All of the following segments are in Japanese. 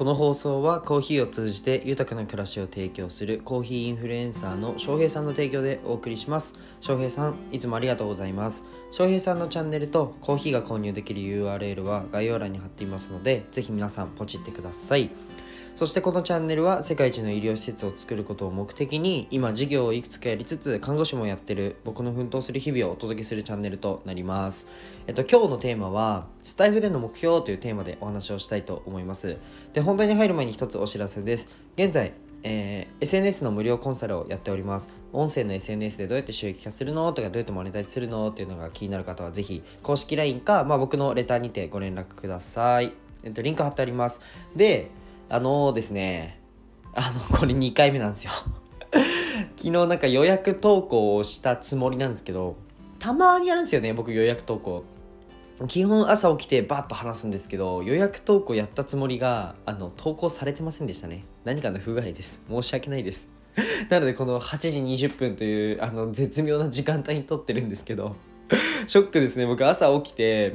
この放送はコーヒーを通じて豊かな暮らしを提供するコーヒーインフルエンサーの翔平さんの提供でお送りします。翔平さんいつもありがとうございます。翔平さんのチャンネルとコーヒーが購入できる URL は概要欄に貼っていますのでぜひ皆さんポチってください。そしてこのチャンネルは世界一の医療施設を作ることを目的に今事業をいくつかやりつつ看護師もやってる僕の奮闘する日々をお届けするチャンネルとなりますえっと今日のテーマはスタイフでの目標というテーマでお話をしたいと思いますで本題に入る前に一つお知らせです現在えー、SNS の無料コンサルをやっております。音声の SNS でどうやって収益化するの？とかどうやってマネタイズするの？っていうのが気になる方はぜひ公式 LINE か、まあ、僕のレターにてご連絡ください。えっと、リンク貼ってあります。で、あのー、ですね、あの、これ2回目なんですよ。昨日なんか予約投稿をしたつもりなんですけど、たまにやるんですよね、僕予約投稿。基本朝起きてバッと話すんですけど予約投稿やったつもりがあの投稿されてませんでしたね。何かの不具合です。申し訳ないです。なのでこの8時20分というあの絶妙な時間帯に撮ってるんですけどショックですね。僕朝起きて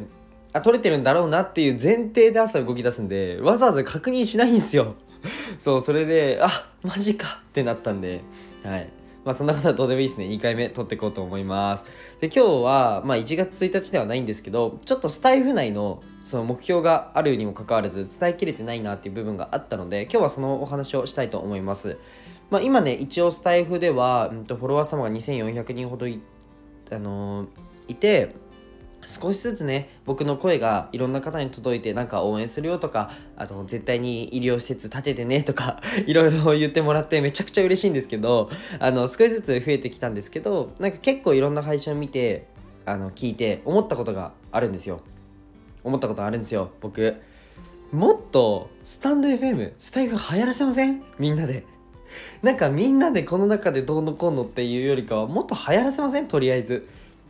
あ撮れてるんだろうなっていう前提で朝動き出すんでわざわざ確認しないんですよ そうそれであマジかってなったんではいまあそんなことはどうでもいいですね。2回目撮っていこうと思います。で、今日は、まあ1月1日ではないんですけど、ちょっとスタイフ内のその目標があるにもかかわらず伝えきれてないなっていう部分があったので、今日はそのお話をしたいと思います。まあ今ね、一応スタイフでは、うん、とフォロワー様が2400人ほどい、あのー、いて、少しずつね僕の声がいろんな方に届いてなんか応援するよとかあと絶対に医療施設建ててねとか いろいろ言ってもらってめちゃくちゃ嬉しいんですけどあの少しずつ増えてきたんですけどなんか結構いろんな配信を見てあの聞いて思ったことがあるんですよ。思ったことあるんですよ僕。もっとスタンド FM スタイフ流行らせません？みんなで。なんかみんなでこの中でどうのこうのっていうよりかはもっと流行らせません？とりあえず。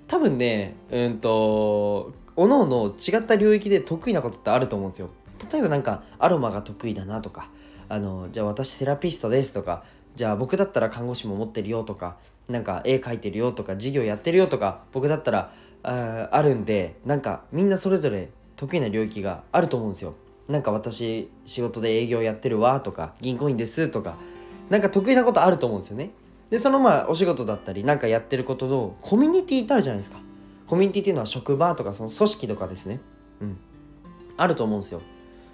多分ねうんとおのおの違った領域で得意なことってあると思うんですよ。例えばなんかアロマが得意だなとかあのじゃあ私セラピストですとかじゃあ僕だったら看護師も持ってるよとかなんか絵描いてるよとか授業やってるよとか僕だったらああるんでなんかみんなそれぞれ得意な領域があると思うんですよ。なんか私仕事で営業やってるわとか銀行員ですとかなんか得意なことあると思うんですよね。でそのまあお仕事だったりなんかやってることのコミュニティってあるじゃないですか。コミュニティっていうのは職場とかその組織とかですね。うん。あると思うんですよ。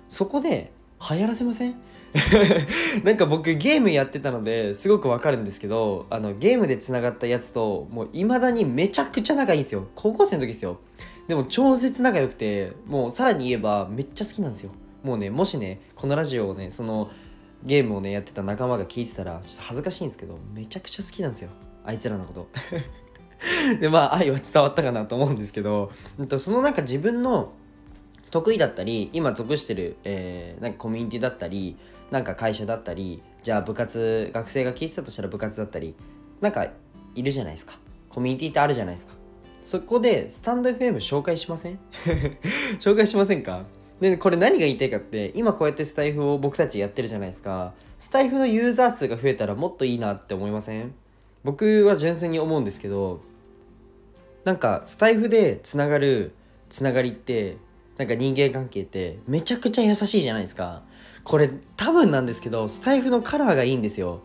そこで流行らせません？なんか僕ゲームやってたのですごくわかるんですけどあのゲームでつながったやつともういまだにめちゃくちゃ仲いいんですよ。高校生の時ですよ。でも超絶仲良くてもうさらに言えばめっちゃ好きなんですよ。もうねもしねこのラジオをねそのゲームをねやってた仲間が聞いてたらちょっと恥ずかしいんですけどめちゃくちゃ好きなんですよ。あいつらのこと。でまあ愛は伝わったかなと思うんですけどそのなんか自分の得意だったり今属してる、えー、なんかコミュニティだったりなんか会社だったりじゃあ部活学生が聞いてたとしたら部活だったりなんかいるじゃないですか。コミュニティってあるじゃないですか。そこでスタンド FM 紹介しません？紹介しませんか？でこれ何が言いたいかって今こうやってスタイフを僕たちやってるじゃないですか。スタイフのユーザー数が増えたらもっといいなって思いません？僕は純粋に思うんですけどなんかスタイフでつながるつながりってなんか人間関係ってめちゃくちゃ優しいじゃないですか。これ多分なんですけどスタイフのカラーがいいんですよ。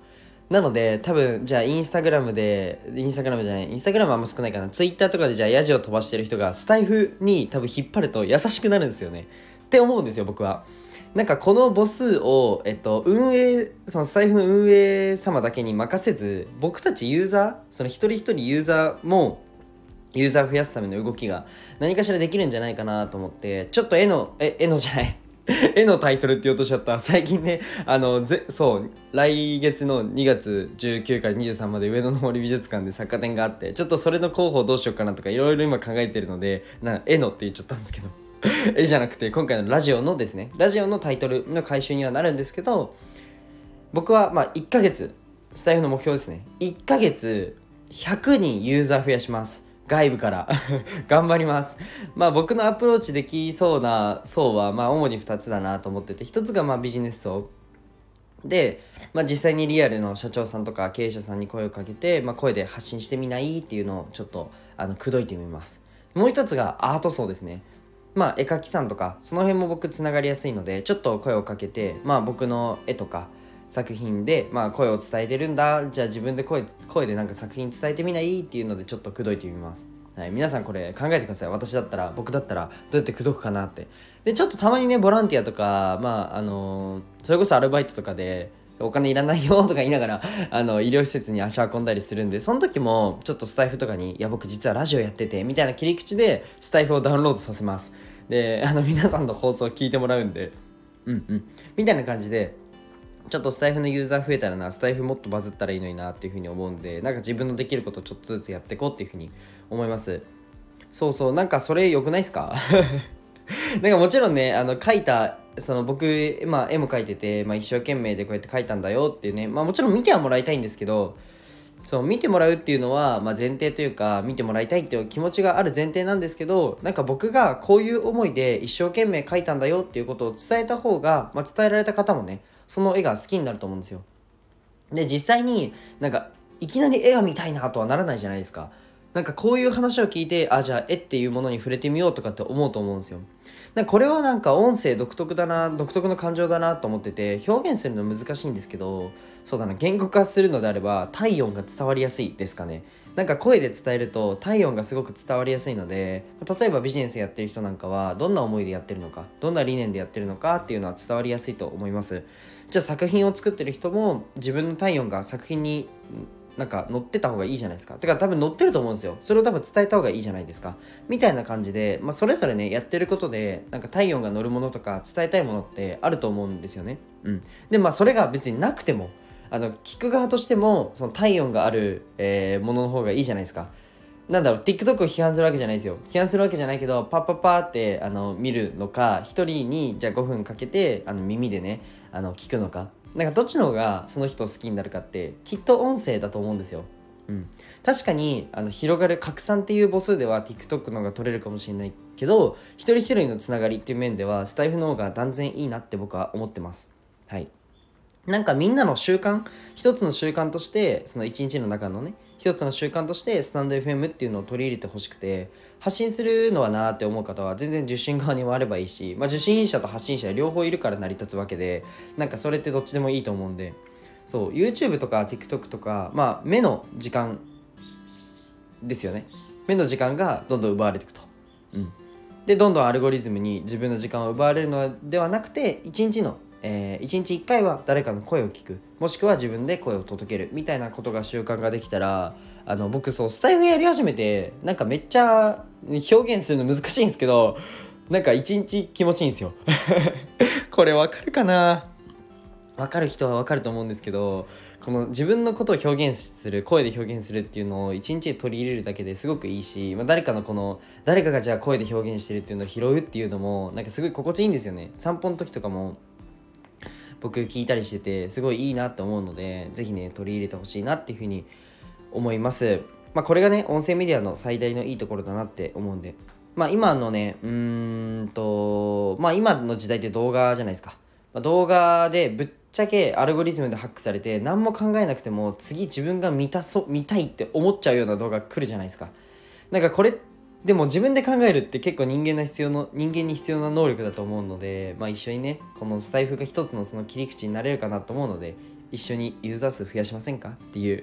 なので多分じゃあインスタグラムでインスタグラムじゃないインスタグラムあんま少ないかな。ツイッターとかでじゃあヤジを飛ばしてる人がスタイフに多分引っ張ると優しくなるんですよね。って思うんですよ僕は。なんかこの母数を、えっと、運営そのスタイフの運営様だけに任せず僕たちユーザーその一人一人ユーザーもユーザー増やすための動きが何かしらできるんじゃないかなと思ってちょっと絵のえ絵のじゃない。絵のタイトルって言おうとしちゃった。最近ねあのぜそう来月の2月19から23まで上野の森美術館で作家展があってちょっとそれの候補どうしようかなとかいろいろ今考えてるのでな絵のって言っちゃったんですけど。絵じゃなくて今回のラジオのですねラジオのタイトルの回収にはなるんですけど僕はまあ1ヶ月スタイフの目標ですね。1ヶ月100人ユーザー増やします。外部から。頑張ります。まあ僕のアプローチできそうな層はまあ主に2つだなと思ってて1つがまあビジネス層。で、まあ、実際にリアルの社長さんとか経営者さんに声をかけて、まあ、声で発信してみないっていうのをちょっとあの口説いてみます。もう一つがアート層ですね。まあ絵描きさんとかその辺も僕つながりやすいのでちょっと声をかけてまあ僕の絵とか作品で、まあ、声を伝えてるんだ。じゃあ自分で声声でなんか作品伝えてみない？っていうのでちょっと口説いてみます、はい、皆さんこれ考えてください。私だったら僕だったらどうやって口説くかなって。でちょっとたまにねボランティアとかまああのー、それこそアルバイトとかでお金いらないよとか言いながら あの医療施設に足運んだりするんでその時もちょっとスタイフとかに「いや僕実はラジオやってて」みたいな切り口でスタイフをダウンロードさせます。であの皆さんの放送を聞いてもらうんでうんうん。みたいな感じでちょっとスタイフのユーザー増えたらなスタイフもっとバズったらいいのになっていうふうに思うんでなんか自分のできることをちょっとずつやっていこうっていうふうに思います。そうそうなんかそれ良くないですか？なんかもちろんねあの書いたその僕、まあ、絵も描いてて、まあ、一生懸命でこうやって描いたんだよっていうね、まあ、もちろん見てはもらいたいんですけどそう見てもらうっていうのは、まあ、前提というか見てもらいたいっていう気持ちがある前提なんですけどなんか僕がこういう思いで一生懸命描いたんだよっていうことを伝えた方が、まあ、伝えられた方もねその絵が好きになると思うんですよ。で実際になんかいきなり絵が見たいなとはならないじゃないですか。なんかこういう話を聞いてあじゃあ絵っていうものに触れてみようとかって思うと思うんですよ。これはなんか音声独特だな独特の感情だなと思ってて表現するの難しいんですけどそうだな言語化するのであれば体温が伝わりやすいですかね。なんか声で伝えると体温がすごく伝わりやすいので例えばビジネスやってる人なんかはどんな思いでやってるのかどんな理念でやってるのかっていうのは伝わりやすいと思います。じゃあ作品を作ってる人も自分の体温が作品になんか乗ってた方がいいじゃないですか。てか多分乗ってると思うんですよ。それを多分伝えた方がいいじゃないですか。みたいな感じで、まあ、それぞれね、やってることで、なんか体温が乗るものとか伝えたいものってあると思うんですよね。うん。で、まあそれが別になくても、あの、聞く側としても、その体温がある、えー、ものの方がいいじゃないですか。なんだろう、TikTok を批判するわけじゃないですよ。批判するわけじゃないけど、パッパッパーってあの見るのか、1人にじゃあ5分かけてあの耳でね、あの聞くのか。なんかどっちの方がその人を好きになるかって、きっと音声だと思うんですよ。うん、確かにあの広がる拡散っていう母数では TikTok の方が取れるかもしれないけど一人一人のつながりっていう面ではスタイフの方が断然いいなって僕は思ってます。はい。なんかみんなの習慣一つの習慣としてその一日の中のね一つの習慣としてスタンド FM っていうのを取り入れてほしくて発信するのはなって思う方は全然受信側に回ればいいし、まあ、受信者と発信者両方いるから成り立つわけでなんかそれってどっちでもいいと思うんで。そう YouTube とか TikTok とかまあ目の時間ですよね。目の時間がどんどん奪われていくと、うん、でどんどんアルゴリズムに自分の時間を奪われるのではなくて1日の、えー、1日1回は誰かの声を聞く。もしくは自分で声を届けるみたいなことが習慣ができたらあの僕そうスタイフやり始めてなんかめっちゃ表現するの難しいんですけどなんか一日気持ちいいんですよ。これわかるかな？分かる人は分かると思うんですけどこの自分のことを表現する声で表現するっていうのを一日で取り入れるだけですごくいいし、まあ、誰かのこの誰かがじゃあ声で表現してるっていうのを拾うっていうのもなんかすごい心地いいんですよね。散歩の時とかも。僕聞いたりしててすごいいいなって思うので是非ね取り入れてほしいなっていうふうに思います。まあこれがね音声メディアの最大のいいところだなって思うんで。まあ今のねうーんとまあ今の時代って動画じゃないですか。ま動画でぶっちゃけアルゴリズムでハックされて何も考えなくても次自分が見たそ見たいって思っちゃうような動画来るじゃないですか。なんかこれでも自分で考えるって結構人間な必要の人間に必要な能力だと思うので、まあ、一緒にねこのスタイフが一つのその切り口になれるかなと思うので一緒にユーザー数増やしませんかっていう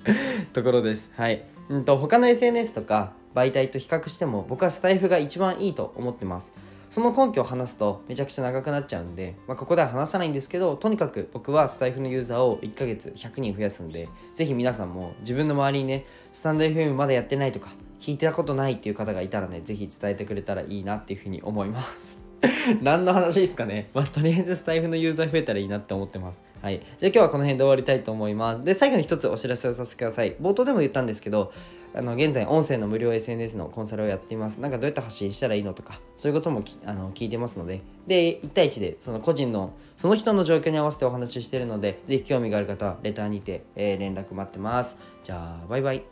ところです。はい、うんと他の SNS とか媒体と比較しても僕はスタイフが一番いいと思ってます。その根拠を話すとめちゃくちゃ長くなっちゃうんで、まあ、ここでは話さないんですけどとにかく僕はスタイフのユーザーを1ヶ月100人増やすんでぜひ皆さんも自分の周りにねスタンド FM まだやってないとか聞いたことないっていう方がいたらねぜひ伝えてくれたらいいなっていうふうに思います 何の話ですかねまあ、とりあえずスタイフのユーザー増えたらいいなって思ってます。はい。じゃあ今日はこの辺で終わりたいと思います。で、最後に一つお知らせをさせてください。冒頭でも言ったんですけど、あの現在音声の無料 SNS のコンサルをやっています。なんかどうやって発信したらいいのとか、そういうこともあの聞いてますので、で、1対1でその個人の、その人の状況に合わせてお話ししてるので、ぜひ興味がある方はレターにて、えー、連絡待ってます。じゃあ、バイバイ。